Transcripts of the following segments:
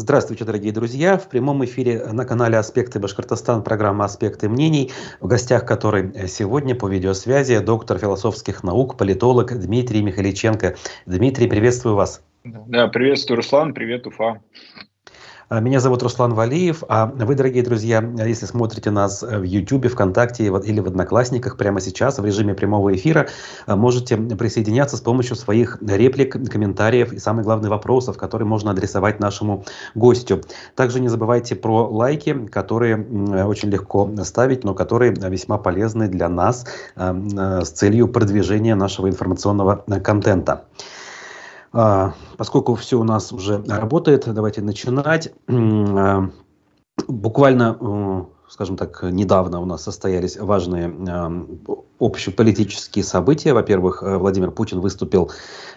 Здравствуйте, дорогие друзья. В прямом эфире на канале «Аспекты Башкортостан» программа «Аспекты мнений», в гостях которой сегодня по видеосвязи доктор философских наук, политолог Дмитрий Михаличенко. Дмитрий, приветствую вас. Да, приветствую, Руслан, привет, Уфа. А, меня зовут Руслан Валиев, а вы, дорогие друзья, если смотрите нас в YouTube, ВКонтакте или в Одноклассниках прямо сейчас в режиме прямого эфира, а, можете присоединяться с помощью своих реплик, комментариев и, самое главное, вопросов, которые можно адресовать нашему гостю. Также не забывайте про лайки, которые очень легко ставить, но которые весьма полезны для нас а, с целью продвижения нашего информационного контента. А, поскольку все у нас уже работает, давайте начинать. А, буквально, э, скажем так, недавно у нас состоялись важные а, общеполитические события. Во-первых, э, Владимир Путин выступил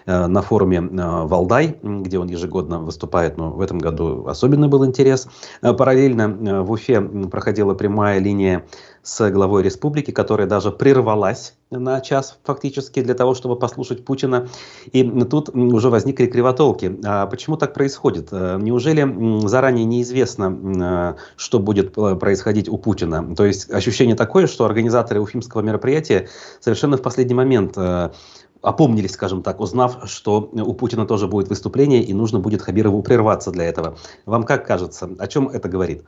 э, на форуме Валдай, где он ежегодно выступает, но в этом году особенно был интерес. Параллельно в Уфе проходила прямая линия с главой республики, которая даже прервалась на час фактически для того, чтобы послушать Путина. И тут уже возникли кривотолки. А почему так происходит? Э, неужели заранее неизвестно, э, что будет э, происходить у Путина? То есть ощущение такое, что организаторы уфимского мероприятия совершенно в последний момент опомнились, скажем так, узнав, что у Путина тоже будет выступление и нужно будет Хабирову прерваться для этого. Вам как кажется, о чем это говорит?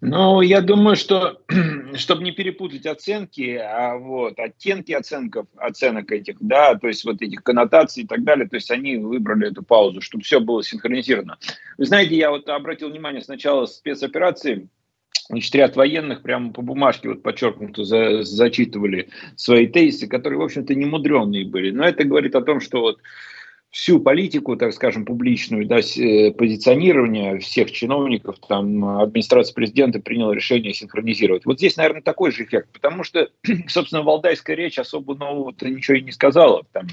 Ну, я думаю, что, чтобы не перепутать оценки, а вот оттенки оценков, оценок этих, да, то есть вот этих коннотаций и так далее, то есть они выбрали эту паузу, чтобы все было синхронизировано. Вы знаете, я вот обратил внимание сначала спецоперации, Значит, ряд военных прямо по бумажке вот подчеркнуто за, зачитывали свои тезисы, которые, в общем-то, не мудренные были. Но это говорит о том, что вот всю политику, так скажем, публичную, да, э, позиционирование всех чиновников, там, администрация президента приняла решение синхронизировать. Вот здесь, наверное, такой же эффект, потому что, собственно, валдайская речь особо нового-то ничего и не сказала. Там,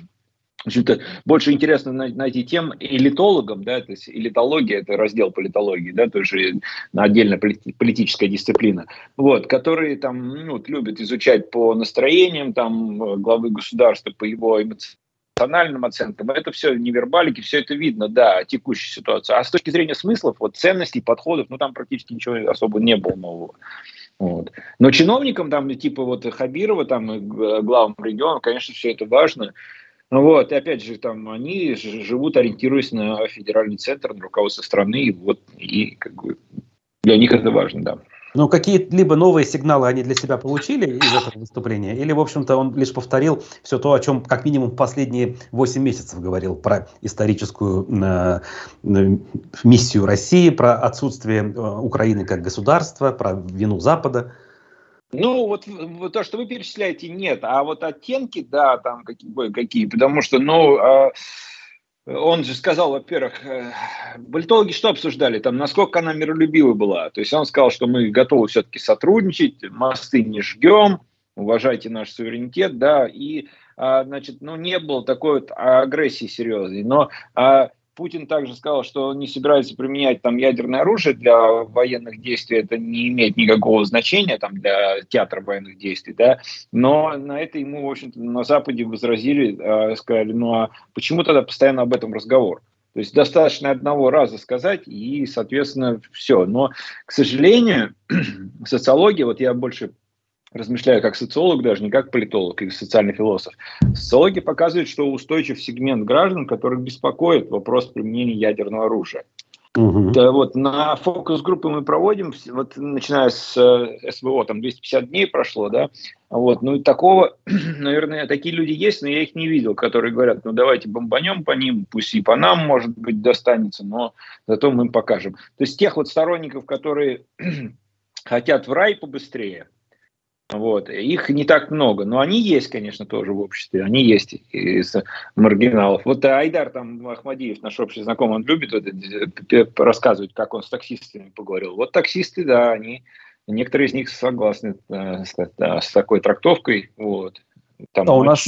в общем-то, больше интересно найти тем элитологам, да, то есть элитология – это раздел политологии, да, тоже отдельная политическая дисциплина, вот, которые там ну, любят изучать по настроениям там главы государства, по его эмоциональным эмоциональным оценкам, это все невербалики, все это видно, да, текущая ситуация. А с точки зрения смыслов, вот ценностей, подходов, ну там практически ничего особо не было нового. Вот. Но чиновникам, там, типа вот Хабирова, там, и главам региона, конечно, все это важно. Вот, и опять же, там, они живут, ориентируясь на федеральный центр, на руководство страны, и вот, и как бы для них это важно, да. Но какие-либо новые сигналы они для себя получили из этого выступления? Или, в общем-то, он лишь повторил все то, о чем, как минимум, последние 8 месяцев говорил про историческую э, э, миссию России, про отсутствие э, Украины как государства, про вину Запада? Ну, вот, вот то, что вы перечисляете, нет. А вот оттенки, да, там какие, какие потому что, ну, э, он же сказал, во-первых, э, политологи что обсуждали, там, насколько она миролюбива была. То есть он сказал, что мы готовы все-таки сотрудничать, мосты не жгем, уважайте наш суверенитет, да, и, а, значит, ну, не было такой вот агрессии серьезной. Но а, Путин также сказал, что он не собирается применять там ядерное оружие для военных действий, это не имеет никакого значения там для театра военных действий, да, но на это ему, в общем-то, на Западе возразили, э, сказали, ну а почему тогда постоянно об этом разговор? То есть достаточно одного раза сказать, и, соответственно, все. Но, к сожалению, социология, вот я больше размышляю как социолог даже, не как политолог или социальный философ. Социологи показывают, что устойчив сегмент граждан, которых беспокоит вопрос применения ядерного оружия. Угу. Да, вот на фокус-группы мы проводим, вот начиная с э, СВО, там 250 дней прошло, да, вот, ну и такого, наверное, такие люди есть, но я их не видел, которые говорят, ну давайте бомбанем по ним, пусть и по нам, может быть, достанется, но зато мы им покажем. То есть тех вот сторонников, которые хотят в рай побыстрее, вот. Их не так много, но они есть, конечно, тоже в обществе. Они есть из маргиналов. Вот Айдар там Ахмадиев, наш общий знакомый, он любит вот это, рассказывать, как он с таксистами поговорил. Вот таксисты, да, они, некоторые из них согласны э, с, да, с такой трактовкой. Вот. Там а у нас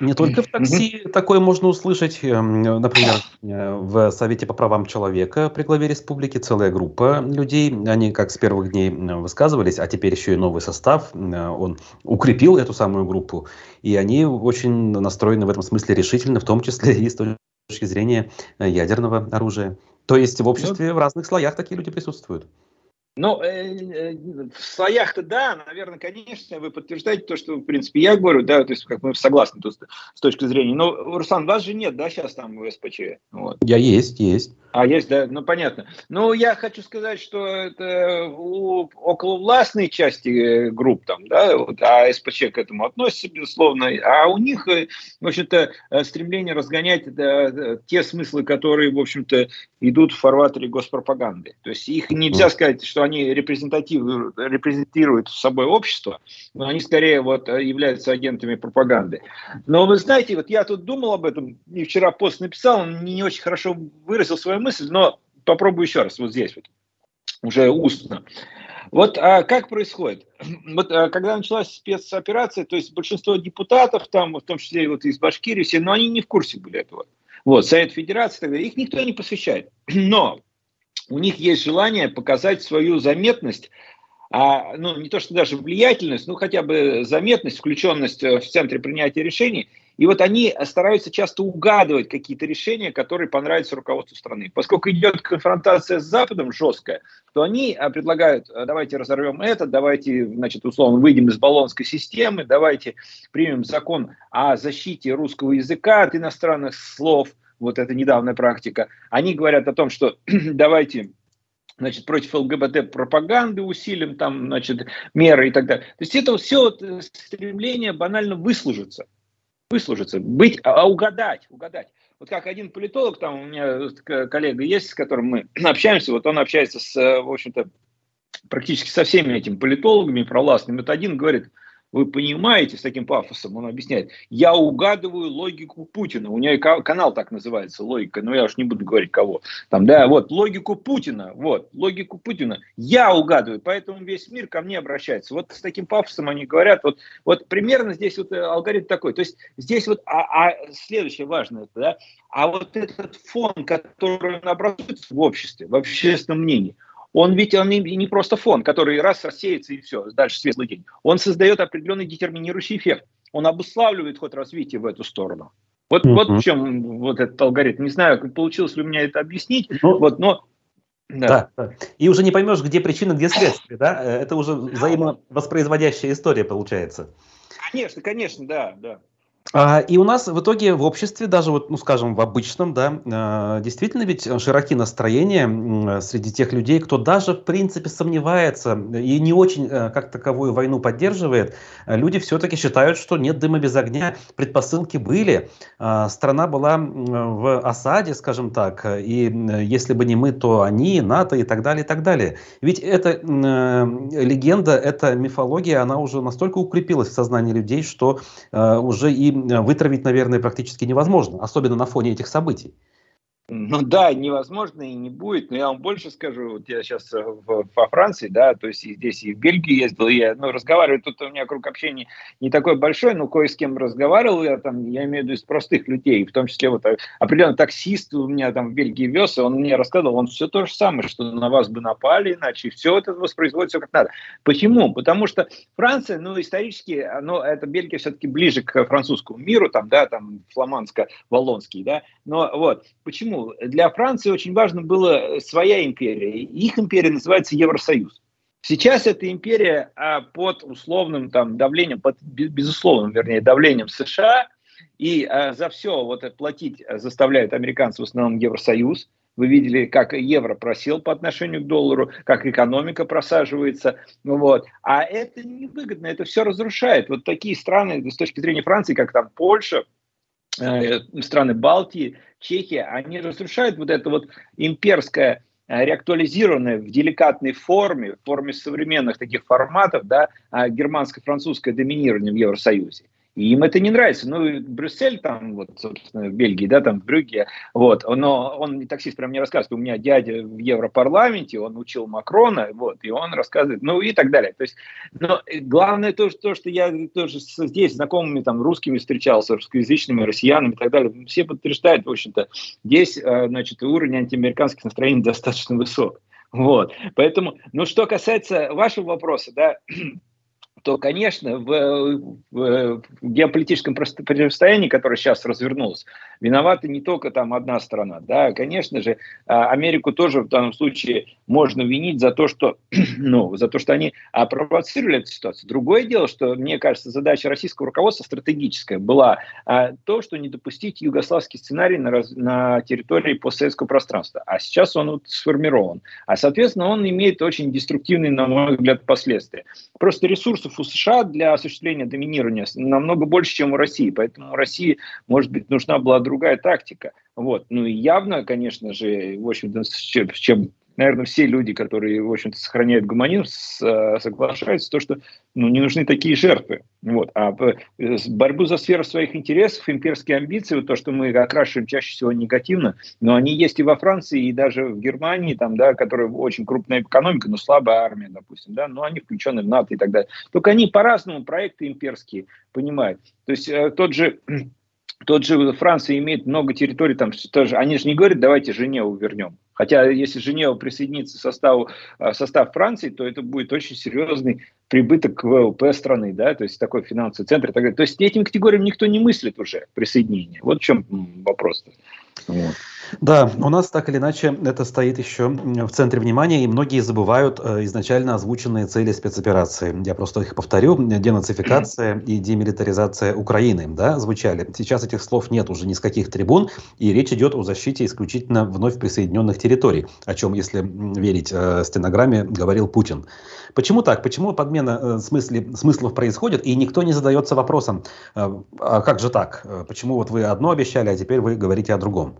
не только в такси такое можно услышать, эм, например, в Совете по правам человека при главе республики целая группа людей, они как с первых дней высказывались, а теперь еще и новый состав, он укрепил эту самую группу, и они очень настроены в этом смысле решительно, в том числе и с точки зрения э, ядерного оружия. То есть в обществе ну, в разных слоях такие люди присутствуют? Ну, э, э, в слоях-то да, наверное, конечно, вы подтверждаете то, что, в принципе, я говорю, да, то есть как мы согласны тут с точки зрения. Но, Руслан, вас же нет, да, сейчас там в СПЧ? Вот. Я есть, есть. А, есть, да, ну понятно. Ну, я хочу сказать, что это у околовластной части э, групп там, да, вот, а СПЧ к этому относится, безусловно, а у них, в общем-то, стремление разгонять да, те смыслы, которые, в общем-то, идут в фарватере госпропаганды. То есть их нельзя сказать, что они репрезентативно репрезентируют собой общество, но они скорее вот являются агентами пропаганды. Но вы знаете, вот я тут думал об этом, и вчера пост написал, не очень хорошо выразил свою мысль, но попробую еще раз, вот здесь вот, уже устно. Вот а, как происходит? Вот а, когда началась спецоперация, то есть большинство депутатов, там, в том числе вот из Башкирии, все, но они не в курсе были этого. Вот, Совет Федерации, тогда, их никто не посвящает. Но у них есть желание показать свою заметность, а, ну, не то что даже влиятельность, ну, хотя бы заметность, включенность в центре принятия решений – и вот они стараются часто угадывать какие-то решения, которые понравятся руководству страны. Поскольку идет конфронтация с Западом жесткая, то они а, предлагают, «А, давайте разорвем это, давайте, значит, условно, выйдем из баллонской системы, давайте примем закон о защите русского языка от иностранных слов, вот это недавняя практика. Они говорят о том, что давайте значит, против ЛГБТ пропаганды усилим там, значит, меры и так далее. То есть это все э, стремление банально выслужиться выслужиться, быть, а, а угадать, угадать. Вот как один политолог, там у меня коллега есть, с которым мы общаемся, вот он общается с, э, в общем-то, практически со всеми этими политологами провластными. Вот один говорит, вы понимаете, с таким пафосом он объясняет, я угадываю логику Путина. У него канал так называется, логика, но я уж не буду говорить кого. Там, да, вот, логику Путина, вот, логику Путина я угадываю, поэтому весь мир ко мне обращается. Вот с таким пафосом они говорят, вот, вот примерно здесь вот э, алгоритм такой. То есть здесь вот, а, а следующее важное, да, а вот этот фон, который образуется в обществе, в общественном мнении – он ведь он не, просто фон, который раз рассеется и все, дальше светлый день. Он создает определенный детерминирующий эффект. Он обуславливает ход развития в эту сторону. Вот, mm-hmm. вот в чем вот этот алгоритм. Не знаю, получилось ли у меня это объяснить, ну, вот, но да. Да, да. И уже не поймешь, где причина, где следствие, да? Это уже взаимовоспроизводящая история получается. Конечно, конечно, да, да. А, и у нас в итоге в обществе, даже вот, ну скажем, в обычном, да, а, действительно ведь широки настроения среди тех людей, кто даже в принципе сомневается и не очень э, как таковую войну поддерживает, люди все-таки считают, что нет дыма без огня, предпосылки были, а, страна была в осаде, скажем так, и если бы не мы, то они, НАТО и так далее, и так далее. Ведь эта э, легенда, эта мифология, она уже настолько укрепилась в сознании людей, что э, уже и вытравить, наверное, практически невозможно, особенно на фоне этих событий. Ну да, невозможно и не будет, но я вам больше скажу, вот я сейчас э, в, во Франции, да, то есть и здесь и в Бельгию ездил, я ну, разговариваю, тут у меня круг общения не такой большой, но кое с кем разговаривал, я там, я имею в виду из простых людей, в том числе вот э, определенный таксист у меня там в Бельгии вез, он мне рассказывал, он все то же самое, что на вас бы напали иначе, все это воспроизводит все как надо. Почему? Потому что Франция, ну исторически, ну это Бельгия все-таки ближе к французскому миру, там, да, там фламандско-валлонский, да, но вот, почему? Для Франции очень важно было своя империя. Их империя называется Евросоюз. Сейчас эта империя а, под условным там, давлением, под безусловным, вернее, давлением США, и а, за все вот это платить заставляют американцы в основном Евросоюз. Вы видели, как евро просел по отношению к доллару, как экономика просаживается. Вот. А это невыгодно, это все разрушает. Вот такие страны с точки зрения Франции, как там Польша, Э, страны Балтии, Чехия, они разрушают вот это вот имперское э, реактуализированное в деликатной форме, в форме современных таких форматов, да, а германско-французское доминирование в Евросоюзе. И им это не нравится. Ну, Брюссель там, вот, собственно, в Бельгии, да, там в Брюгге, вот, но он, таксист прям мне рассказывает, у меня дядя в Европарламенте, он учил Макрона, вот, и он рассказывает, ну, и так далее. То есть, но главное то, что, то, что я тоже здесь знакомыми там русскими встречался, русскоязычными, россиянами и так далее, все подтверждают, в общем-то, здесь, э, значит, уровень антиамериканских настроений достаточно высок. Вот, поэтому, ну, что касается вашего вопроса, да, то, конечно, в, в, в геополитическом противостоянии, которое сейчас развернулось, виновата не только там одна страна. Да, конечно же, а, Америку тоже в данном случае можно винить за то, что, ну, за то, что они а, провоцировали эту ситуацию. Другое дело, что, мне кажется, задача российского руководства стратегическая была а, то, что не допустить югославский сценарий на, раз, на территории постсоветского пространства. А сейчас он вот сформирован. А, соответственно, он имеет очень деструктивные, на мой взгляд, последствия. Просто ресурсов у США для осуществления доминирования намного больше, чем у России. Поэтому России, может быть, нужна была другая тактика. Вот. Ну и явно, конечно же, в общем-то, с чем наверное, все люди, которые, в общем-то, сохраняют гуманизм, э, соглашаются, то, что ну, не нужны такие жертвы. Вот. А э, борьбу за сферу своих интересов, имперские амбиции, вот то, что мы окрашиваем чаще всего негативно, но они есть и во Франции, и даже в Германии, там, да, которая очень крупная экономика, но слабая армия, допустим, да, но они включены в НАТО и так далее. Только они по-разному проекты имперские понимают. То есть э, тот же тот же Франция имеет много территорий, там тоже, они же не говорят, давайте Женеву вернем. Хотя, если Женева присоединится к составу, э, состав Франции, то это будет очень серьезный прибыток ВВП страны, да, то есть такой финансовый центр и так далее. То есть этим категориям никто не мыслит уже присоединение. Вот в чем вопрос-то. Вот. Да, у нас так или иначе это стоит еще в центре внимания, и многие забывают э, изначально озвученные цели спецоперации. Я просто их повторю. Денацификация и демилитаризация Украины, да, звучали. Сейчас этих слов нет уже ни с каких трибун, и речь идет о защите исключительно вновь присоединенных территорий, о чем, если верить э, стенограмме, говорил Путин. Почему так? Почему подмена э, смысле, смыслов происходит, и никто не задается вопросом, э, а как же так? Э, почему вот вы одно обещали, а теперь вы говорите о другом?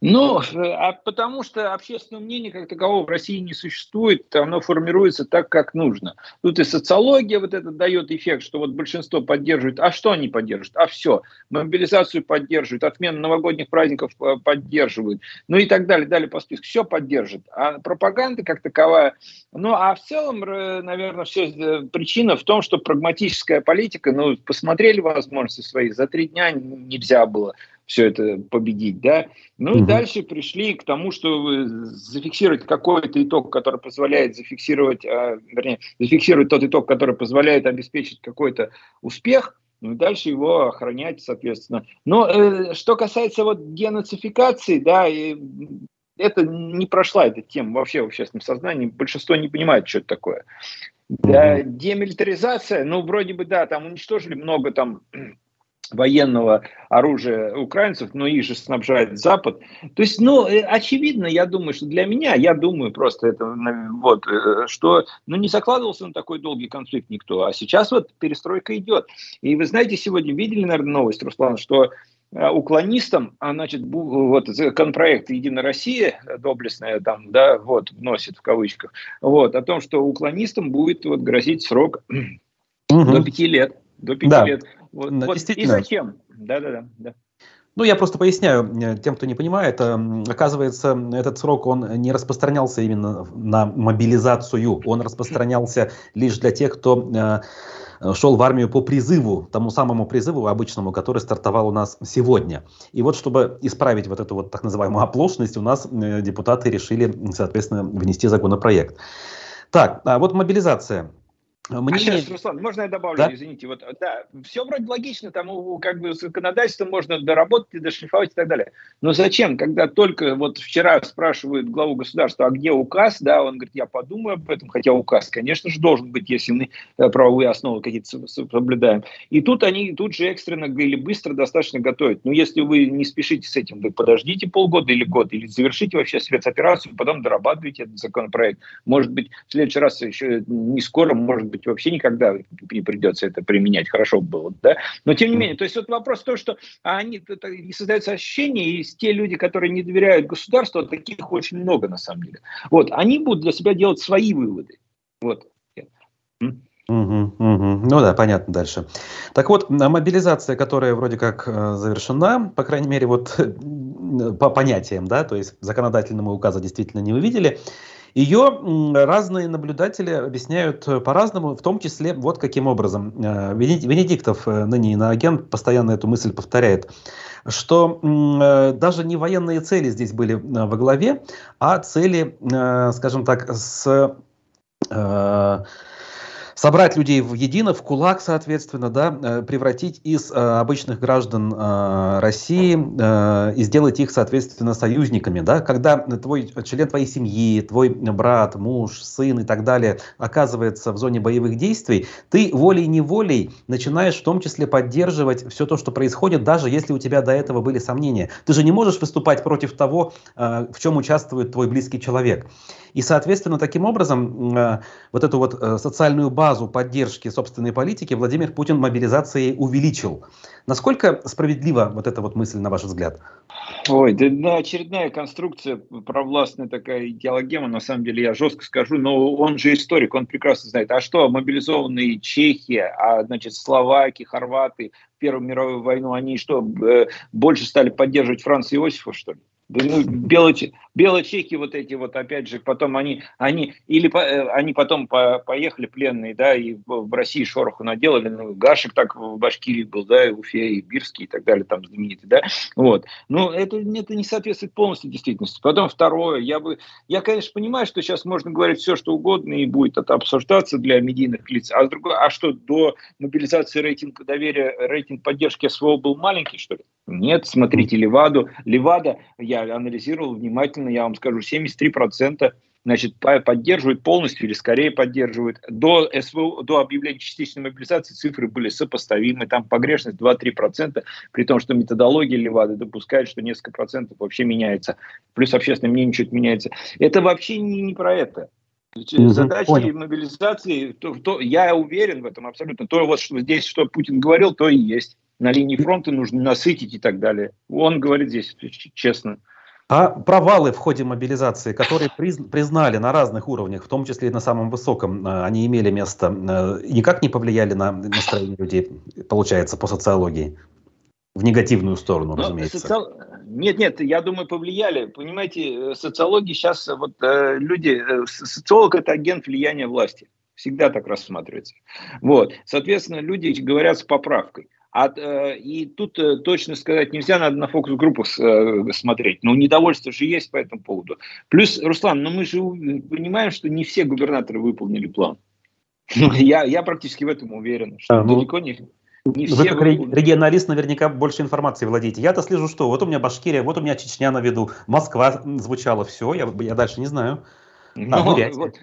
Ну, а потому что общественное мнение как такового в России не существует, оно формируется так, как нужно. Тут и социология вот это дает эффект, что вот большинство поддерживает. А что они поддерживают? А все. Мобилизацию поддерживают, отмену новогодних праздников э, поддерживают, ну и так далее, далее по списку. Все поддержит. А пропаганда как таковая... Ну, а в целом, наверное, все э, причина в том, что прагматическая политика, ну, посмотрели возможности свои, за три дня нельзя было все это победить, да. Ну угу. и дальше пришли к тому, что зафиксировать какой-то итог, который позволяет зафиксировать, а, вернее, зафиксировать тот итог, который позволяет обеспечить какой-то успех, ну и дальше его охранять, соответственно. Но э, что касается вот денацификации, да, и это не прошла эта тема вообще в общественном сознании. Большинство не понимает, что это такое. Да, демилитаризация, ну, вроде бы, да, там уничтожили много там военного оружия украинцев, но их же снабжает Запад. То есть, ну, э, очевидно, я думаю, что для меня, я думаю просто это, вот, э, что, ну, не закладывался на такой долгий конфликт никто, а сейчас вот перестройка идет. И вы знаете, сегодня видели, наверное, новость, Руслан, что э, уклонистам, а значит, вот законопроект «Единая Россия», доблестная там, да, вот, носит в кавычках, вот, о том, что уклонистам будет вот грозить срок угу. до пяти лет. До пяти да. лет. Вот, вот. И зачем? Да-да-да. да. Ну, я просто поясняю э, тем, кто не понимает. Э, оказывается, этот срок, он не распространялся именно на мобилизацию. Он распространялся лишь для тех, кто э, шел в армию по призыву, тому самому призыву обычному, который стартовал у нас сегодня. И вот, чтобы исправить вот эту вот так называемую оплошность, у нас депутаты решили, соответственно, внести законопроект. Так, а вот мобилизация. Мне... А сейчас, Руслан, можно я добавлю, да? извините, вот, да, все вроде логично, там, как бы, законодательство можно доработать и дошлифовать и так далее. Но зачем, когда только, вот вчера спрашивают главу государства, а где указ, да, он говорит, я подумаю об этом, хотя указ, конечно же, должен быть, если мы э, правовые основы какие-то соблюдаем. И тут они, тут же экстренно или быстро достаточно готовят. Но если вы не спешите с этим, вы подождите полгода или год, или завершите вообще спецоперацию, потом дорабатывайте этот законопроект. Может быть, в следующий раз еще не скоро, может быть, быть, вообще никогда не придется это применять, хорошо было, да. Но тем не менее, то есть вот вопрос в том, что они, это, создается ощущение, и те люди, которые не доверяют государству, таких очень много на самом деле. Вот, они будут для себя делать свои выводы. Вот. Угу, угу. Ну да, понятно дальше. Так вот, мобилизация, которая вроде как э, завершена, по крайней мере, вот по понятиям, да, то есть законодательного указа действительно не увидели. Ее разные наблюдатели объясняют э, по-разному, в том числе вот каким образом. Э, Венедиктов, э, ныне иноагент, постоянно эту мысль повторяет, что даже не военные цели здесь были во главе, а цели, скажем так, с собрать людей в едино, в кулак, соответственно, да, э, превратить из э, обычных граждан э, России и сделать их, соответственно, союзниками, да, когда твой член твоей семьи, твой брат, муж, сын и так далее оказывается в зоне боевых действий, ты волей-неволей начинаешь в том числе поддерживать все то, что происходит, даже если у тебя до этого были сомнения. Ты же не можешь выступать против того, в чем участвует твой близкий человек. И, соответственно, таким образом, э, вот эту вот э, социальную базу поддержки собственной политики Владимир Путин мобилизацией увеличил. Насколько справедлива вот эта вот мысль, на ваш взгляд? Ой, да, очередная конструкция провластная такая идеологема, на самом деле я жестко скажу, но он же историк, он прекрасно знает, а что, мобилизованные Чехия, а значит Словаки, Хорваты, Первую мировую войну, они что, э, больше стали поддерживать Франца Иосифа, что ли? Белочи, белочеки вот эти вот, опять же, потом они, они или по, э, они потом по, поехали пленные, да, и в, России шороху наделали, ну, Гашек так в Башкирии был, да, и Уфе, и Бирский, и так далее, там знаменитый, да, вот. Ну, это, это не соответствует полностью действительности. Потом второе, я бы, я, конечно, понимаю, что сейчас можно говорить все, что угодно, и будет это обсуждаться для медийных лиц, а с другой, а что, до мобилизации рейтинга доверия, рейтинг поддержки СВО был маленький, что ли? Нет, смотрите Леваду. Левада, я анализировал внимательно, я вам скажу, 73% значит, поддерживают полностью или скорее поддерживают. До, СВО, до объявления частичной мобилизации цифры были сопоставимы. Там погрешность 2-3%, при том, что методология Левады допускает, что несколько процентов вообще меняется. Плюс общественное мнение чуть меняется. Это вообще не, не про это. Задачи Понял. мобилизации, то, то, я уверен в этом абсолютно. То, вот, что здесь, что Путин говорил, то и есть на линии фронта нужно насытить и так далее. Он говорит здесь честно. А провалы в ходе мобилизации, которые признали на разных уровнях, в том числе и на самом высоком, э, они имели место, э, никак не повлияли на настроение людей, получается, по социологии? В негативную сторону, Но разумеется. Соци... Нет, нет, я думаю, повлияли. Понимаете, социологии сейчас вот э, люди, э, социолог это агент влияния власти. Всегда так рассматривается. Вот. Соответственно, люди говорят с поправкой. А, э, и тут э, точно сказать нельзя, надо на фокус-группах э, смотреть. Но недовольство же есть по этому поводу. Плюс, Руслан, ну мы же понимаем, что не все губернаторы выполнили план. Я, я практически в этом уверен, что а, ну, далеко не, не все... Вы как выполнили. регионалист наверняка больше информации владеете. Я-то слежу, что вот у меня Башкирия, вот у меня Чечня на виду, Москва звучала, все, я, я дальше не знаю. А, ну, вот,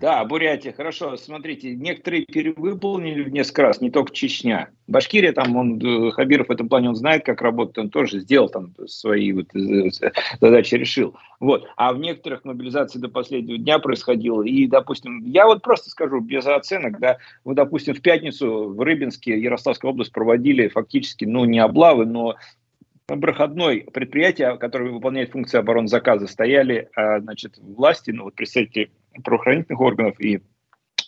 да, Бурятия, хорошо. Смотрите, некоторые перевыполнили несколько раз, не только Чечня. Башкирия, там он, э, Хабиров в этом плане, он знает, как работать, он тоже сделал там свои вот э, задачи, решил. Вот. А в некоторых мобилизации до последнего дня происходило. И, допустим, я вот просто скажу, без оценок, да, вы, допустим, в пятницу в Рыбинске, Ярославская область проводили фактически, ну, не облавы, но проходной предприятия, которые выполняют функции оборонзаказа, стояли, а, значит, власти, ну, вот представители правоохранительных органов и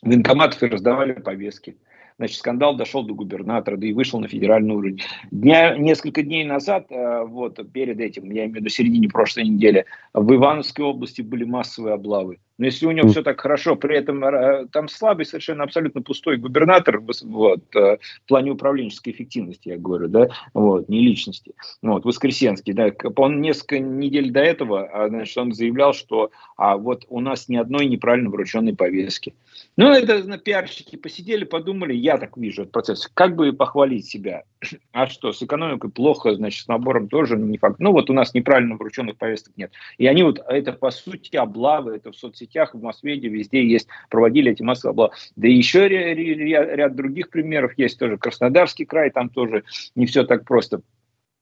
военкоматов и раздавали повестки. Значит, скандал дошел до губернатора, да и вышел на федеральный уровень. Дня, несколько дней назад, э, вот перед этим, я имею в виду середине прошлой недели, в Ивановской области были массовые облавы. Но если у него все так хорошо, при этом э, там слабый, совершенно абсолютно пустой губернатор вот, э, в плане управленческой эффективности, я говорю, да, вот, не личности. Вот, Воскресенский, да, он несколько недель до этого, а, значит, он заявлял, что а вот у нас ни одной неправильно врученной повестки. Ну, это на пиарщики посидели, подумали, я так вижу этот процесс, как бы похвалить себя. А что, с экономикой плохо, значит, с набором тоже не факт. Ну, вот у нас неправильно врученных повесток нет. И они вот, это по сути облавы, это в соцсетях, в Москве, везде есть, проводили эти массовые облавы. Да еще ряд, ряд других примеров есть тоже. Краснодарский край, там тоже не все так просто.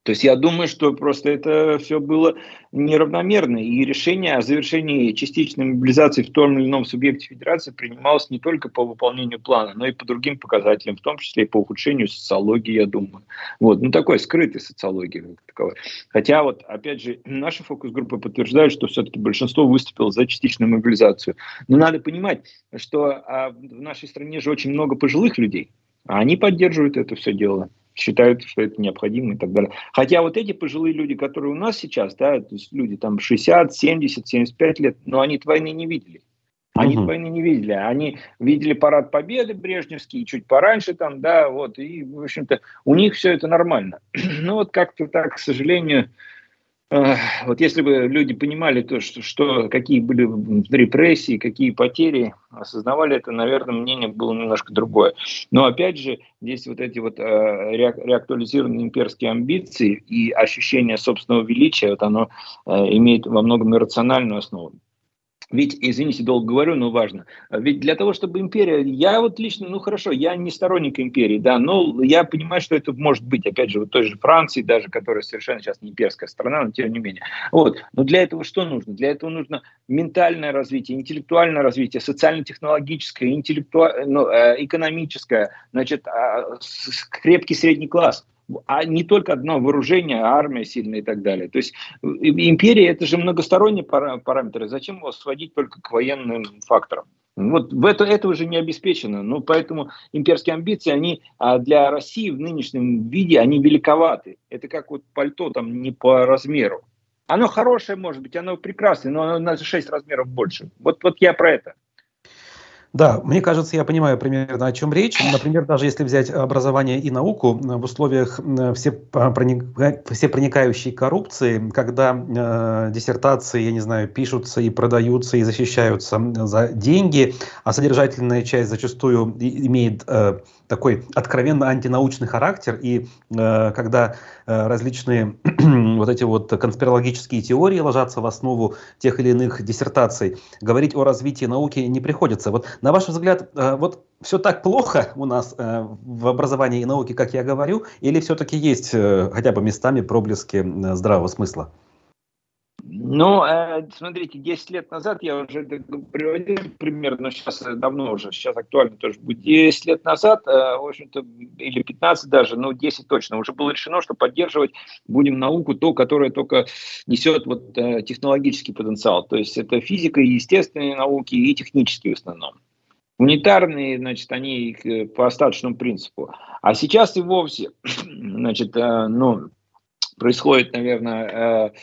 То есть я думаю, что просто это все было неравномерно, и решение о завершении частичной мобилизации в том или ином субъекте федерации принималось не только по выполнению плана, но и по другим показателям, в том числе и по ухудшению социологии, я думаю. Вот, ну такой скрытой социологии. Хотя вот, опять же, наши фокус-группы подтверждают, что все-таки большинство выступило за частичную мобилизацию. Но надо понимать, что а, в нашей стране же очень много пожилых людей, а они поддерживают это все дело считают, что это необходимо и так далее. Хотя вот эти пожилые люди, которые у нас сейчас, да, то есть люди там 60, 70, 75 лет, но они войны не видели. Они угу. войны не видели. Они видели парад Победы Брежневский, чуть пораньше там, да, вот, и, в общем-то, у них все это нормально. ну вот как-то так, к сожалению, вот если бы люди понимали то, что, что какие были репрессии, какие потери, осознавали это, наверное, мнение было немножко другое. Но опять же, здесь вот эти вот э, реактуализированные имперские амбиции и ощущение собственного величия, вот оно э, имеет во многом иррациональную основу. Ведь, извините, долго говорю, но важно. Ведь для того, чтобы империя... Я вот лично, ну хорошо, я не сторонник империи, да, но я понимаю, что это может быть, опять же, вот той же Франции, даже которая совершенно сейчас не имперская страна, но тем не менее. Вот. Но для этого что нужно? Для этого нужно ментальное развитие, интеллектуальное развитие, социально-технологическое, интеллекту... ну, э, экономическое, значит, а, крепкий средний класс а не только одно вооружение, армия сильная и так далее. То есть э, империя это же многосторонние параметры. Зачем его сводить только к военным факторам? Вот в это, это уже не обеспечено. Ну, поэтому имперские амбиции, они а для России в нынешнем виде, они великоваты. Это как вот пальто там не по размеру. Оно хорошее, может быть, оно прекрасное, но оно на 6 размеров больше. Вот, вот я про это. Да, мне кажется, я понимаю примерно, о чем речь. Например, даже если взять образование и науку в условиях все, все проникающей коррупции, когда э, диссертации, я не знаю, пишутся и продаются и защищаются за деньги, а содержательная часть зачастую имеет э, такой откровенно антинаучный характер, и э, когда э, различные вот эти вот конспирологические теории ложатся в основу тех или иных диссертаций, говорить о развитии науки не приходится. Вот на ваш взгляд, э, вот все так плохо у нас э, в образовании и науке, как я говорю, или все-таки есть э, хотя бы местами проблески э, здравого смысла? Ну, э, смотрите, 10 лет назад, я уже приводил пример, но сейчас э, давно уже, сейчас актуально тоже будет. 10 лет назад, э, в общем-то, или 15 даже, но 10 точно, уже было решено, что поддерживать будем науку, то, которая только несет вот технологический потенциал. То есть это физика и естественные науки, и технические в основном. Унитарные, значит, они по остаточному принципу. А сейчас и вовсе, значит, ну, происходит, наверное,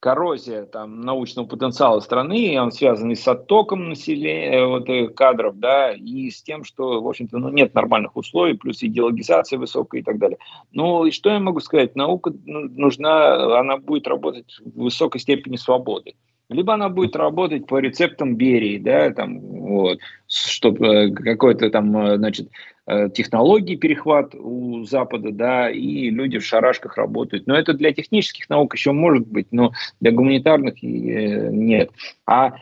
коррозия там, научного потенциала страны, и он связан и с оттоком населения, э, вот, э, кадров, да, и с тем, что, в общем-то, ну, нет нормальных условий, плюс идеологизация высокая и так далее. Ну, и что я могу сказать? Наука ну, нужна, она будет работать в высокой степени свободы либо она будет работать по рецептам Берии, да, там, вот, чтобы э, какой-то там, э, значит, э, технологии перехват у Запада, да, и люди в шарашках работают. Но это для технических наук еще может быть, но для гуманитарных нет. А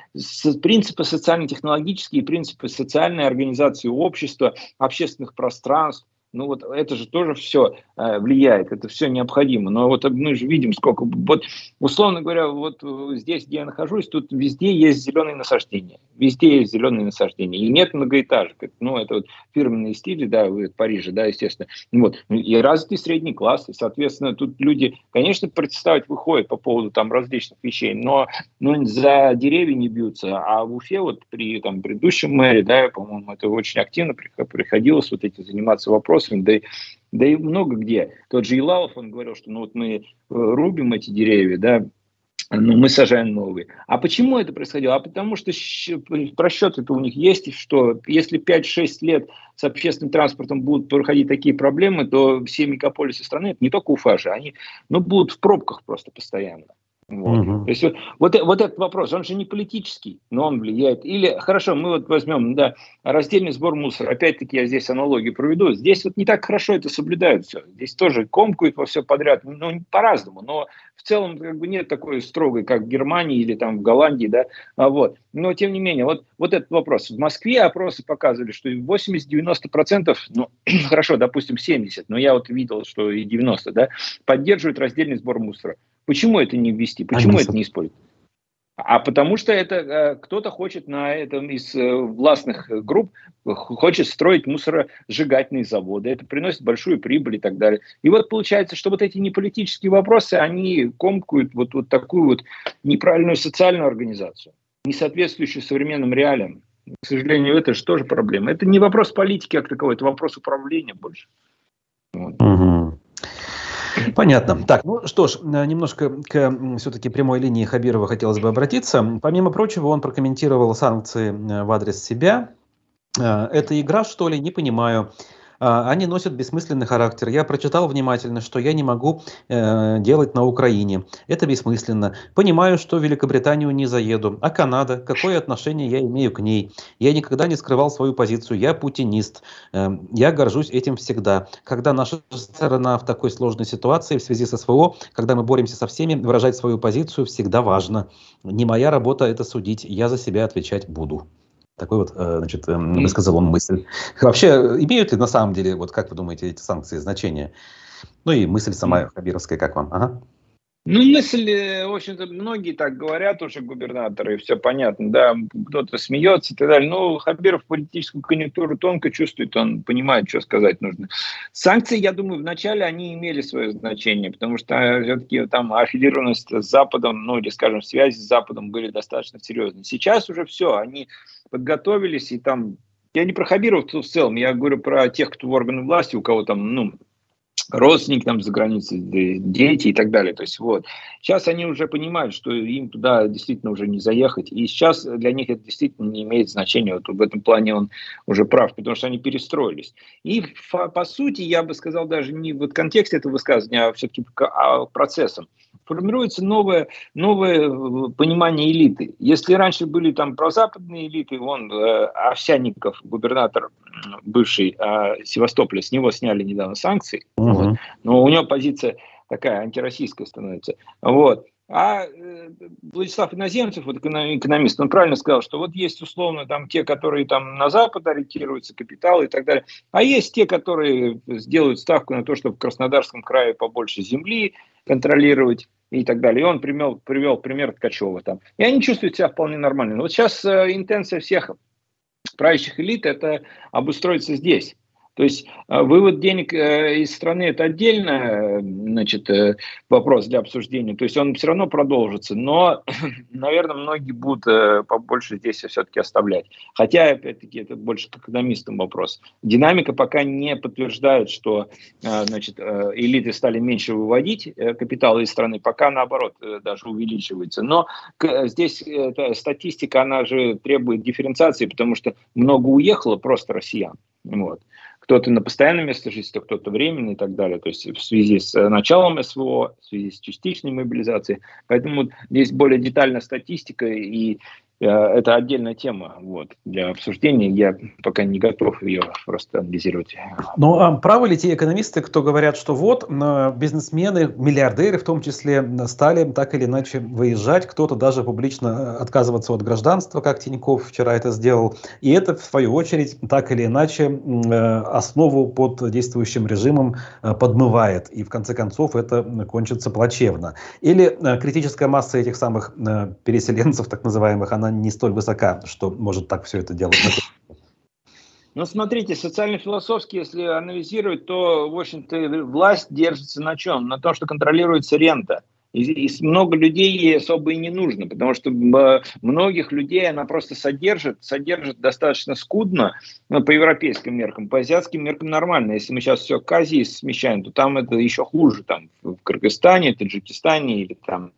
принципы социально-технологические, принципы социальной организации общества, общественных пространств, ну вот это же тоже все э, влияет, это все необходимо. Но вот мы же видим, сколько... Вот, условно говоря, вот э, здесь, где я нахожусь, тут везде есть зеленые насаждения. Везде есть зеленые насаждения. И нет многоэтажек. Ну, это вот фирменные стили, да, в Париже, да, естественно. Вот. И развитый средний класс. И, соответственно, тут люди, конечно, протестовать выходят по поводу там различных вещей, но ну, за деревья не бьются. А в Уфе вот при там, предыдущем мэре, да, по-моему, это очень активно приходилось вот эти заниматься вопросами вопросами, да и, да и много где. Тот же Илалов, он говорил, что ну вот мы э, рубим эти деревья, да, но мы сажаем новые. А почему это происходило? А потому что просчеты-то у них есть, что если 5-6 лет с общественным транспортом будут проходить такие проблемы, то все мегаполисы страны, это не только Уфа же, они ну, будут в пробках просто постоянно. Вот. Угу. То есть вот, вот, вот этот вопрос, он же не политический, но он влияет. Или, хорошо, мы вот возьмем, да, раздельный сбор мусора. Опять-таки я здесь аналогию проведу. Здесь вот не так хорошо это соблюдают все. Здесь тоже комкают во все подряд, ну, по-разному. Но в целом как бы нет такой строгой, как в Германии или там в Голландии, да. А вот. Но тем не менее, вот, вот этот вопрос. В Москве опросы показывали, что 80-90%, ну, хорошо, допустим, 70, но я вот видел, что и 90, да, поддерживают раздельный сбор мусора. Почему это не ввести? Почему это не использовать? А потому что это э, кто-то хочет на этом из э, властных групп хочет строить мусоросжигательные заводы. Это приносит большую прибыль и так далее. И вот получается, что вот эти неполитические вопросы, они комкают вот, вот такую вот неправильную социальную организацию, не соответствующую современным реалиям. К сожалению, это же тоже проблема. Это не вопрос политики как таковой, это вопрос управления больше. Вот. Понятно. Так, ну что ж, э, немножко к все-таки прямой линии Хабирова хотелось бы обратиться. Помимо прочего, он прокомментировал санкции э, в адрес себя. Э, это игра, что ли? Не понимаю. А, они носят бессмысленный характер. Я прочитал внимательно, что я не могу э, делать на Украине. Это бессмысленно. Понимаю, что в Великобританию не заеду. А Канада? Какое отношение я имею к ней? Я никогда не скрывал свою позицию. Я путинист. Э, я горжусь этим всегда. Когда наша сторона в такой сложной ситуации в связи с СВО, когда мы боремся со всеми, выражать свою позицию всегда важно. Не моя работа это судить. Я за себя отвечать буду. Такой вот, э, значит, эм, высказал он мысль. Вообще, имеют ли на самом деле, вот как вы думаете, эти санкции значение? Ну и мысль сама Хабировская, как вам? Ага. Ну, мысль, э, в общем-то, многие так говорят уже губернаторы, все понятно, да, кто-то смеется и так далее. Но Хабиров политическую конъюнктуру тонко чувствует, он понимает, что сказать нужно. Санкции, я думаю, вначале они имели свое значение, потому что э, все-таки там аффилированность с Западом, ну, или, скажем, связи с Западом были достаточно серьезные. Сейчас уже все, они подготовились, и там я не про Хабиров в целом, я говорю про тех, кто в органы власти, у кого там, ну, родственники там за границей, дети и так далее. То есть вот. Сейчас они уже понимают, что им туда действительно уже не заехать. И сейчас для них это действительно не имеет значения. Вот в этом плане он уже прав, потому что они перестроились. И по сути, я бы сказал, даже не в контексте этого высказывания, а все-таки а процессом формируется новое, новое э, понимание элиты. Если раньше были там прозападные элиты, вон э, Овсянников, губернатор бывший э, Севастополя, с него сняли недавно санкции, угу. вот, но у него позиция такая антироссийская становится. Вот. А э, Владислав Иноземцев, вот экономист, он правильно сказал, что вот есть условно там те, которые там на Запад ориентируются, капиталы и так далее, а есть те, которые сделают ставку на то, чтобы в Краснодарском крае побольше земли контролировать и так далее. И он привел, привел пример Ткачева там. И они чувствуют себя вполне нормально. Но вот сейчас э, интенция всех правящих элит – это обустроиться здесь. То есть э, вывод денег э, из страны – это отдельно значит, э, вопрос для обсуждения. То есть он все равно продолжится, но, наверное, многие будут побольше здесь все-таки оставлять. Хотя, опять-таки, это больше к экономистам вопрос. Динамика пока не подтверждает, что значит, элиты стали меньше выводить капиталы из страны, пока наоборот даже увеличивается. Но здесь статистика, она же требует дифференциации, потому что много уехало просто россиян. Вот кто-то на постоянном месте жительства, кто-то временно и так далее. То есть в связи с э, началом СВО, в связи с частичной мобилизацией. Поэтому здесь более детальная статистика и это отдельная тема вот, для обсуждения. Я пока не готов ее просто анализировать. Ну, а правы ли те экономисты, кто говорят, что вот бизнесмены, миллиардеры в том числе, стали так или иначе выезжать, кто-то даже публично э, отказываться от гражданства, как Тиньков вчера это сделал, и это, в свою очередь, так или иначе э, основу под действующим режимом подмывает, и в конце концов это кончится плачевно. Или критическая масса этих самых переселенцев, так называемых, она она не столь высока, что может так все это делать. Ну, смотрите, социально-философски, если анализировать, то, в общем-то, власть держится на чем? На том, что контролируется рента. И, и много людей ей особо и не нужно, потому что многих людей она просто содержит, содержит достаточно скудно ну, по европейским меркам, по азиатским меркам нормально. Если мы сейчас все к Азии смещаем, то там это еще хуже, там в Кыргызстане, Таджикистане или там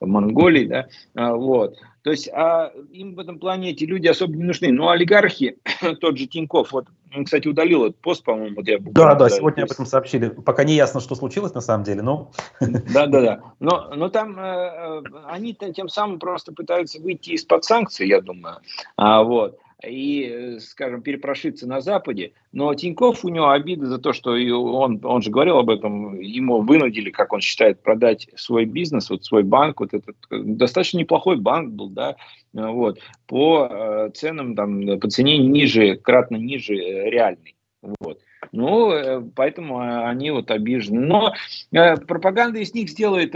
в Монголии, да, а, вот. То есть а им в этом плане эти люди особо не нужны. Но олигархи, тот же Тиньков, вот он, кстати, удалил этот пост, по-моему. Вот я да, да, сегодня об этом сообщили. Пока не ясно, что случилось на самом деле, но... Да, да, да. Но, но там э, э они тем самым просто пытаются выйти из-под санкций, я думаю. А, вот и, э, скажем, перепрошиться на Западе. Но Тиньков, у него обида за то, что он, он же говорил об этом, ему вынудили, как он считает, продать свой бизнес, вот свой банк, вот этот э, достаточно неплохой банк был, да, вот, по э, ценам, там, по цене ниже, кратно ниже реальной. Вот. Ну, э, поэтому э, они вот обижены. Но э, пропаганда из них сделает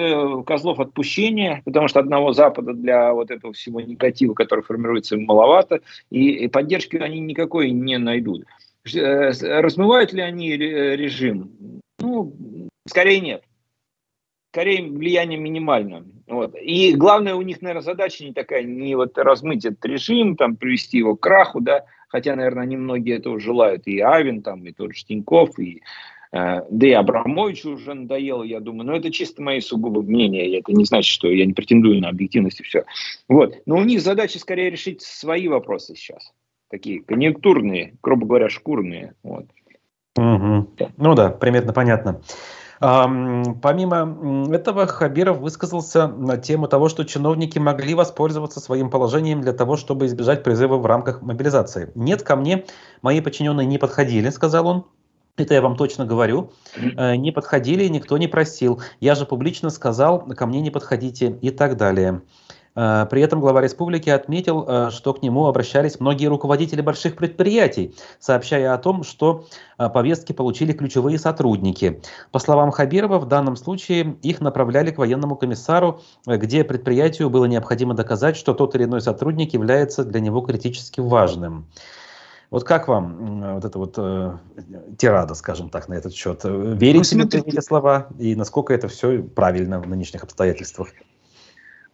козлов отпущения, потому что одного Запада для вот этого всего негатива, который формируется, маловато, и, поддержки они никакой не найдут. Размывают ли они режим? Ну, скорее нет. Скорее влияние минимально. Вот. И главная у них, наверное, задача не такая, не вот размыть этот режим, там, привести его к краху, да, хотя, наверное, они многие этого желают, и Авин, там, и тот же Тиньков, и э, да и Абрамовичу уже надоело, я думаю, но это чисто мои сугубо мнения, это не значит, что я не претендую на объективность и все. Вот. Но у них задача скорее решить свои вопросы сейчас, такие конъюнктурные, грубо говоря, шкурные. Вот. Угу. Ну да, примерно понятно. Помимо этого, Хабиров высказался на тему того, что чиновники могли воспользоваться своим положением для того, чтобы избежать призыва в рамках мобилизации. «Нет, ко мне мои подчиненные не подходили», — сказал он. Это я вам точно говорю. Э, не подходили, никто не просил. Я же публично сказал, ко мне не подходите и так далее. Э, при этом глава республики отметил, э, что к нему обращались многие руководители больших предприятий, сообщая о том, что э, повестки получили ключевые сотрудники. По словам Хабирова, в данном случае их направляли к военному комиссару, где предприятию было необходимо доказать, что тот или иной сотрудник является для него критически важным. Вот как вам вот эта вот э, тирада, скажем так, на этот счет? Верите ну, ли в эти слова и насколько это все правильно в нынешних обстоятельствах?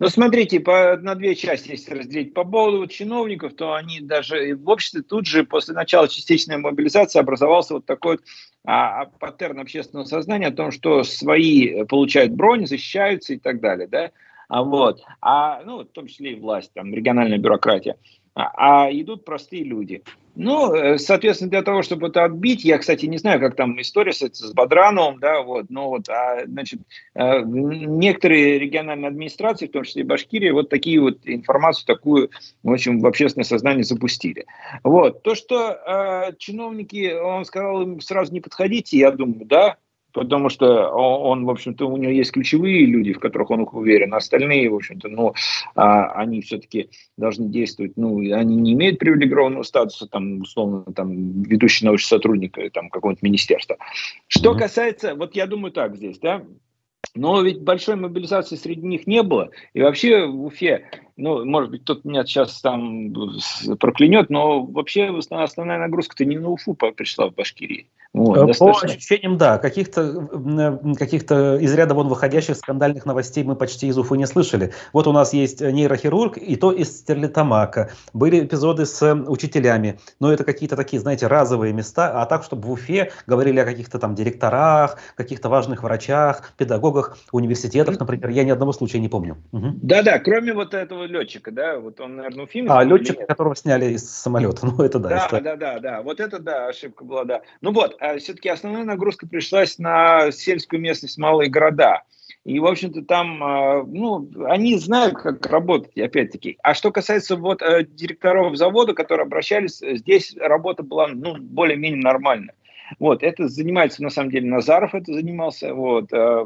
Ну, смотрите, по, на две части, если разделить. По поводу чиновников, то они даже в обществе тут же после начала частичной мобилизации образовался вот такой а, а, паттерн общественного сознания о том, что свои получают бронь, защищаются и так далее, да, а вот, а, ну, в том числе и власть, там, региональная бюрократия, а, а идут простые люди. Ну, э, соответственно, для того, чтобы это отбить, я, кстати, не знаю, как там история с, с Бодрановым, да, вот, но вот, а, значит, э, некоторые региональные администрации, в том числе и Башкирия, вот такие вот информацию такую, в общем, в общественное сознание запустили. Вот, то, что э, чиновники, он сказал им сразу не подходите, я думаю, да, потому что он, в общем-то, у него есть ключевые люди, в которых он уверен, а остальные, в общем-то, ну, а, они все-таки должны действовать, ну, они не имеют привилегированного статуса, там, условно, там, ведущий научный сотрудник там, какого-нибудь министерства. Что касается, вот я думаю так здесь, да, но ведь большой мобилизации среди них не было. И вообще в Уфе, ну, может быть, кто-то меня сейчас там проклянет, но вообще основная нагрузка-то не на Уфу пришла в Башкирии. Вот, По достаточно... ощущениям, да, каких-то каких из ряда вон выходящих скандальных новостей мы почти из Уфы не слышали. Вот у нас есть нейрохирург, и то из Стерлитамака. Были эпизоды с учителями, но это какие-то такие, знаете, разовые места, а так, чтобы в Уфе говорили о каких-то там директорах, каких-то важных врачах, педагогах университетов, например, я ни одного случая не помню. Да-да, угу. кроме вот этого летчика, да, вот он, наверное, Уфиме. А, летчика, которого сняли из самолета, ну это да. Да-да-да, вот это да, ошибка была, да. Ну вот, а все-таки основная нагрузка пришлась на сельскую местность, малые города. И, в общем-то, там, а, ну, они знают, как работать, опять-таки. А что касается вот э, директоров завода, которые обращались, здесь работа была, ну, более-менее нормальная. Вот, это занимается, на самом деле, Назаров это занимался, вот, э,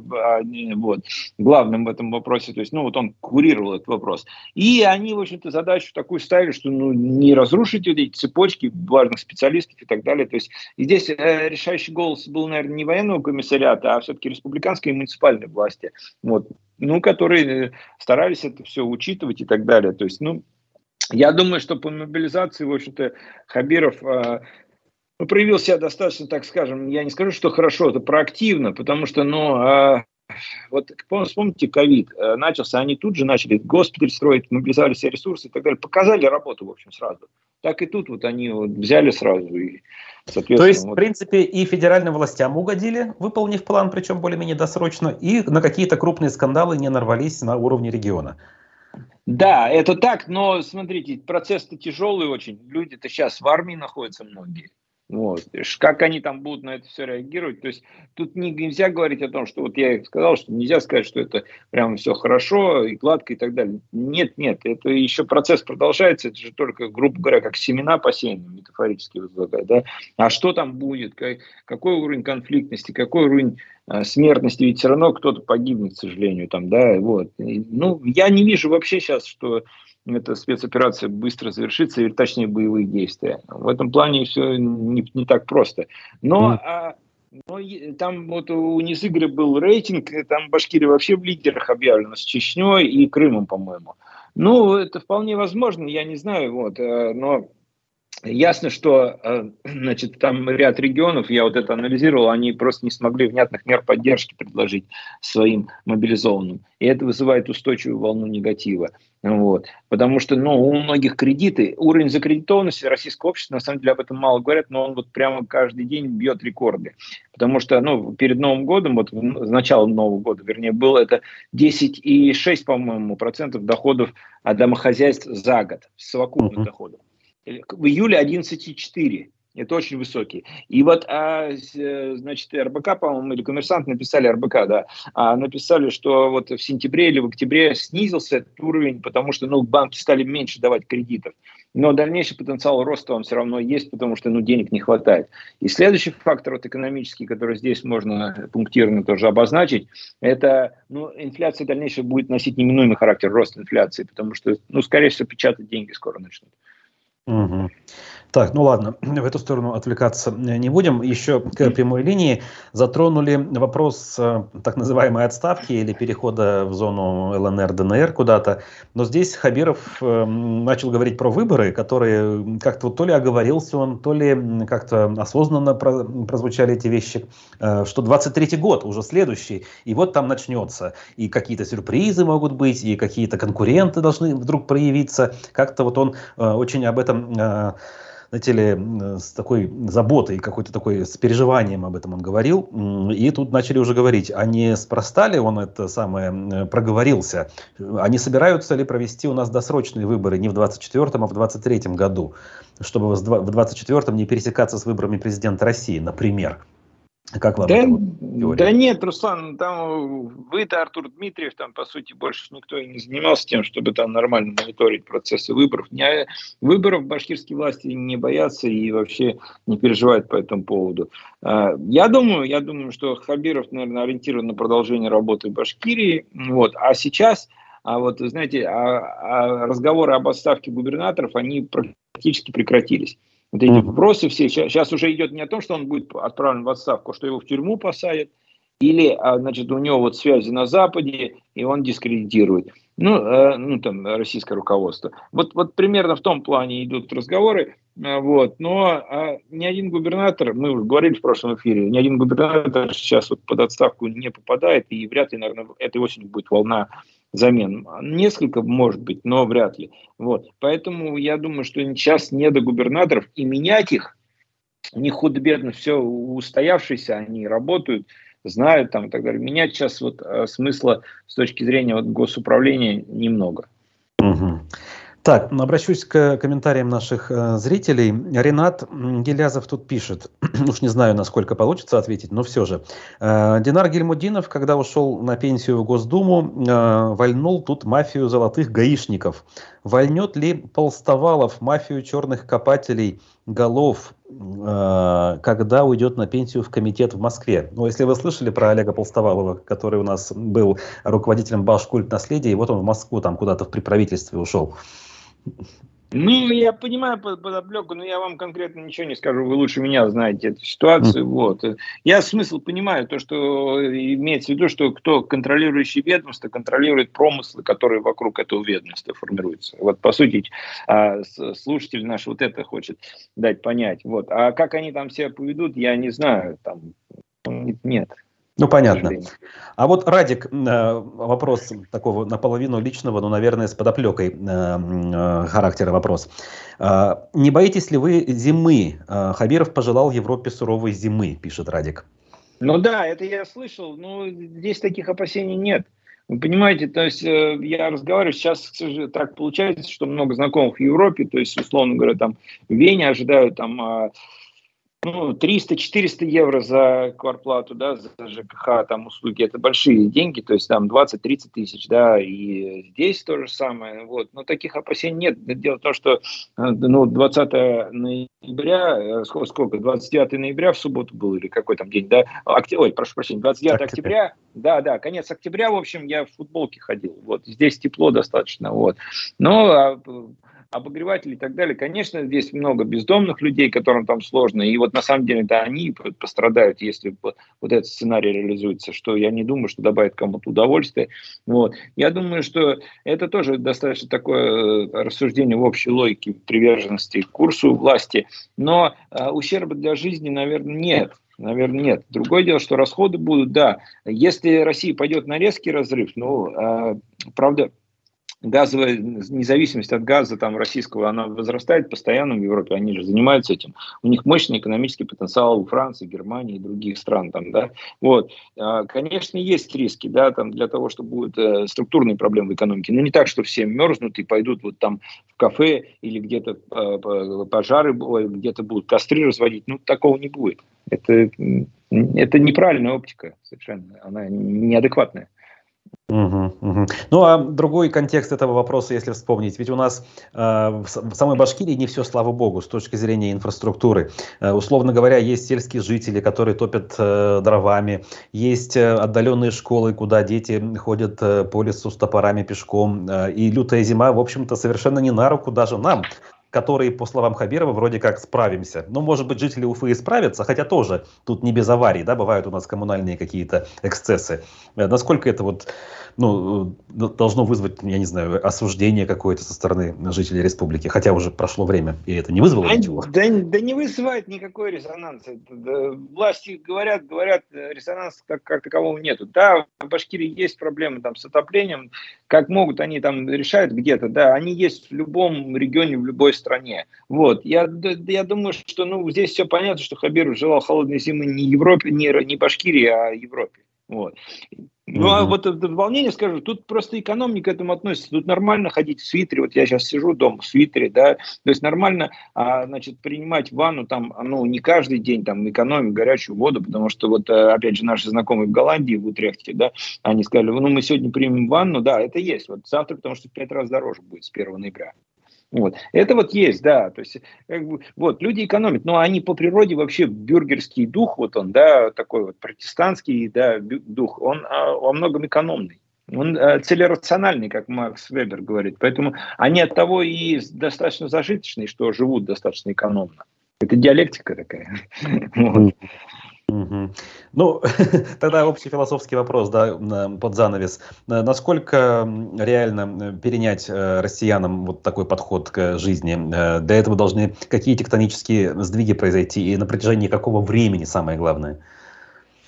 вот, главным в этом вопросе, то есть, ну, вот он курировал этот вопрос. И они, в общем-то, задачу такую ставили, что, ну, не разрушить вот эти цепочки важных специалистов и так далее. То есть, и здесь э, решающий голос был, наверное, не военного комиссариата, а все-таки республиканской и муниципальной власти, вот, ну, которые старались это все учитывать и так далее. То есть, ну, я думаю, что по мобилизации, в общем-то, Хабиров э, проявил себя достаточно, так скажем, я не скажу, что хорошо, это проактивно, потому что, ну, а, вот вспомните, ковид э, начался, они тут же начали госпиталь строить, мобилизовали все ресурсы и так далее, показали работу, в общем, сразу. Так и тут вот они вот взяли сразу и, соответственно... То есть, вот... в принципе, и федеральным властям угодили, выполнив план, причем более-менее досрочно, и на какие-то крупные скандалы не нарвались на уровне региона. Да, это так, но смотрите, процесс-то тяжелый очень. Люди-то сейчас в армии находятся многие. Вот. Как они там будут на это все реагировать? То есть тут нельзя говорить о том, что вот я сказал, что нельзя сказать, что это прям все хорошо и гладко и так далее. Нет, нет, это еще процесс продолжается, это же только, грубо говоря, как семена посеяны, метафорически возлагать, да? А что там будет, как, какой уровень конфликтности, какой уровень смертности, ведь все равно кто-то погибнет, к сожалению, там, да, вот. Ну, я не вижу вообще сейчас, что эта спецоперация быстро завершится, или точнее боевые действия. В этом плане все не, не так просто. Но, mm. а, но там вот у Низыгры был рейтинг, там Башкирия вообще в лидерах объявлена с Чечней и Крымом, по-моему. Ну, это вполне возможно, я не знаю, вот, э, но Ясно, что э, значит, там ряд регионов, я вот это анализировал, они просто не смогли внятных мер поддержки предложить своим мобилизованным. И это вызывает устойчивую волну негатива. Вот. Потому что ну, у многих кредиты, уровень закредитованности российского общества, на самом деле об этом мало говорят, но он вот прямо каждый день бьет рекорды. Потому что ну, перед Новым годом, вот с начала Нового года, вернее, было это 10,6, по-моему, процентов доходов домохозяйств за год, совокупных uh-huh. доходов в июле 11,4. Это очень высокие. И вот, а, значит, РБК, по-моему, или коммерсант написали, РБК, да, а, написали, что вот в сентябре или в октябре снизился этот уровень, потому что, ну, банки стали меньше давать кредитов. Но дальнейший потенциал роста он все равно есть, потому что, ну, денег не хватает. И следующий фактор, вот экономический, который здесь можно пунктирно тоже обозначить, это, ну, инфляция дальнейшая будет носить неминуемый характер роста инфляции, потому что, ну, скорее всего, печатать деньги скоро начнут. Угу. Так, ну ладно, в эту сторону отвлекаться не будем. Еще к прямой линии затронули вопрос э, так называемой отставки или перехода в зону ЛНР, ДНР куда-то. Но здесь Хабиров э, начал говорить про выборы, которые как-то вот то ли оговорился он, то ли как-то осознанно прозвучали эти вещи, э, что 23-й год уже следующий, и вот там начнется. И какие-то сюрпризы могут быть, и какие-то конкуренты должны вдруг проявиться. Как-то вот он очень об этом знаете ли, с такой заботой, какой-то такой, с переживанием об этом он говорил. И тут начали уже говорить, а не спроста ли он это самое проговорился? Они собираются ли провести у нас досрочные выборы не в 24-м, а в 23-м году, чтобы в 24-м не пересекаться с выборами президента России, например? Как вам да, да нет, Руслан, там вы-то, Артур Дмитриев, там, по сути, больше никто и не занимался тем, чтобы там нормально мониторить процессы выборов. Не, выборов башкирские власти не боятся и вообще не переживают по этому поводу. А, я думаю, я думаю, что Хабиров, наверное, ориентирован на продолжение работы в Башкирии. Вот. А сейчас, а вот, знаете, а, а разговоры об отставке губернаторов, они практически прекратились. Вот эти вопросы все. Сейчас уже идет не о том, что он будет отправлен в отставку, а что его в тюрьму посадят, или, а, значит, у него вот связи на Западе, и он дискредитирует. Ну, э, ну там, российское руководство. Вот, вот примерно в том плане идут разговоры. Э, вот. Но э, ни один губернатор, мы уже говорили в прошлом эфире, ни один губернатор сейчас вот под отставку не попадает, и вряд ли, наверное, этой осенью будет волна замен. Несколько, может быть, но вряд ли. Вот. Поэтому я думаю, что сейчас не до губернаторов, и менять их, них худо-бедно все устоявшиеся, они работают, знают там и так далее. Менять сейчас вот э, смысла с точки зрения вот госуправления немного. Угу. Так, обращусь к комментариям наших э, зрителей. Ренат Гелязов тут пишет, уж не знаю, насколько получится ответить, но все же. Э, Динар Гельмудинов, когда ушел на пенсию в Госдуму, э, вольнул тут мафию золотых гаишников. Вольнет ли Полстовалов мафию черных копателей голов, э, когда уйдет на пенсию в комитет в Москве? Ну, если вы слышали про Олега Полстовалова, который у нас был руководителем Башкульт наследия, и вот он в Москву там куда-то в приправительстве ушел. Ну, я понимаю подоплеку, но я вам конкретно ничего не скажу. Вы лучше меня знаете эту ситуацию. Mm. Вот. Я смысл понимаю, то, что имеется в виду, что кто контролирующий ведомство, контролирует промыслы, которые вокруг этого ведомства формируются. Вот, по сути, а, слушатель наш вот это хочет дать понять. Вот. А как они там себя поведут, я не знаю. Там, нет. Ну, понятно. А вот, Радик, э, вопрос такого наполовину личного, но, наверное, с подоплекой э, э, характера вопрос. Не боитесь ли вы зимы? Хабиров пожелал Европе суровой зимы, пишет Радик. Ну да, это я слышал, но здесь таких опасений нет. Вы понимаете, то есть я разговариваю, сейчас так получается, что много знакомых в Европе, то есть, условно говоря, там в Вене ожидают там а, ну, 300-400 евро за кварплату, да, за ЖКХ, там, услуги, это большие деньги, то есть там 20-30 тысяч, да, и здесь то же самое, вот, но таких опасений нет. Дело в том, что, э, ну, 20 ноября, э, сколько, сколько, 29 ноября в субботу был, или какой там день, да, Окт... ой, прошу прощения, 29 октября, да, да, конец октября, в общем, я в футболке ходил, вот, здесь тепло достаточно, вот, но а, обогреватели и так далее. Конечно, здесь много бездомных людей, которым там сложно, и вот на самом деле да, они пострадают, если вот этот сценарий реализуется, что я не думаю, что добавит кому-то удовольствие. Вот. Я думаю, что это тоже достаточно такое э, рассуждение в общей логике приверженности курсу власти, но э, ущерба для жизни, наверное, нет. Наверное, нет. Другое дело, что расходы будут, да. Если Россия пойдет на резкий разрыв, ну, э, правда, газовая независимость от газа там, российского, она возрастает постоянно в Европе, они же занимаются этим. У них мощный экономический потенциал у Франции, Германии и других стран. Там, да? вот. А, конечно, есть риски да, там, для того, что будут э, структурные проблемы в экономике, но не так, что все мерзнут и пойдут вот там кафе или где-то э, пожары, где-то будут костры разводить. Ну, такого не будет. Это, это неправильная оптика совершенно. Она неадекватная. Угу, угу. Ну а другой контекст этого вопроса, если вспомнить, ведь у нас э, в, самой Башкирии не все, слава богу, с точки зрения инфраструктуры. Э, условно говоря, есть сельские жители, которые топят э, дровами, есть э, отдаленные школы, куда дети ходят э, по лесу с топорами пешком, э, и лютая зима, в общем-то, совершенно не на руку даже нам, которые, по словам Хабирова, вроде как справимся. Ну, может быть, жители Уфы и справятся, хотя тоже тут не без аварий, да, бывают у нас коммунальные какие-то эксцессы. Э, насколько это вот ну, э, должно вызвать, я не знаю, осуждение какое-то со стороны жителей республики, хотя уже прошло время, и это не вызвало ничего. Да, да не вызывает никакой резонанс. Да, власти говорят, говорят, э, резонанса как, как такового нету. Да, в Башкирии есть проблемы там с отоплением, как могут они там решают где-то, да, они есть в любом регионе, в любой стране. Вот, я, я думаю, что, ну, здесь все понятно, что Хабиров желал холодной зимы не Европе, не, не Башкирии, а Европе. Вот. Ну, а вот это волнение, скажу, тут просто экономика к этому относится. Тут нормально ходить в свитере. Вот я сейчас сижу дома в свитере, да. То есть нормально, а, значит, принимать ванну там, ну, не каждый день там экономить горячую воду, потому что вот, э, опять же, наши знакомые в Голландии, в Утрехте, да, они сказали, ну, мы сегодня примем ванну, да, это есть. Вот завтра, потому что в пять раз дороже будет с 1 ноября. Вот. Это вот есть, да, то есть, как бы, вот, люди экономят, но они по природе вообще бюргерский дух, вот он, да, такой вот протестантский, да, дух, он а, во многом экономный. Он а, целерациональный, как Макс Вебер говорит. Поэтому они от того и достаточно зажиточные, что живут достаточно экономно. Это диалектика такая. Угу. Ну, тогда общий философский вопрос, да, под занавес. Насколько реально перенять э, россиянам вот такой подход к жизни? Э, для этого должны какие тектонические сдвиги произойти и на протяжении какого времени, самое главное?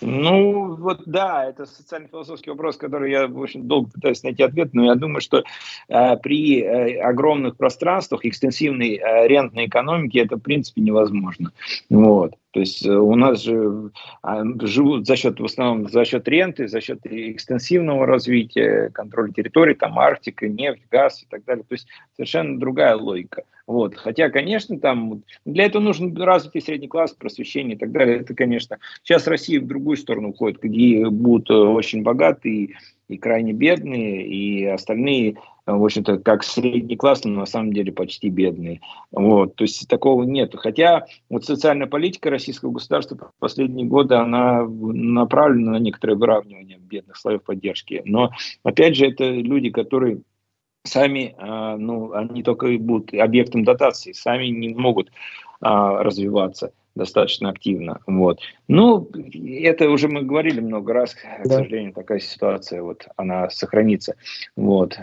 Ну, вот да, это социально-философский вопрос, который я очень долго пытаюсь найти ответ, но я думаю, что э, при э, огромных пространствах экстенсивной э, рентной экономики это в принципе невозможно. Вот. То есть э, у нас же а, живут за счет, в основном за счет ренты, за счет экстенсивного развития, контроля территорий, там Арктика, нефть, газ и так далее. То есть совершенно другая логика. Вот. Хотя, конечно, там для этого нужен развитый средний класс, просвещение и так далее. Это, конечно, сейчас Россия в другую сторону уходит, где будут э, очень богатые и крайне бедные, и остальные в общем-то, как средний класс, но на самом деле почти бедные. Вот, то есть такого нет. Хотя вот социальная политика российского государства в последние годы, она направлена на некоторое выравнивание бедных слоев поддержки. Но, опять же, это люди, которые сами, а, ну, они только и будут объектом дотации, сами не могут а, развиваться достаточно активно. Вот. Ну, это уже мы говорили много раз, к да. сожалению, такая ситуация, вот, она сохранится. Вот.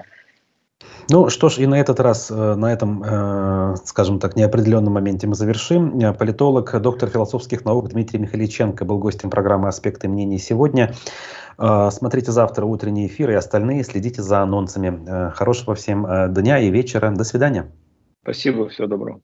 Ну что ж, и на этот раз, э, на этом, э, скажем так, неопределенном моменте мы завершим. Э, политолог, доктор философских наук Дмитрий Михаличенко был гостем программы «Аспекты мнений» сегодня. Смотрите завтра утренний эфир и остальные, следите за анонсами. Хорошего всем дня и вечера. До свидания. Спасибо, всего доброго.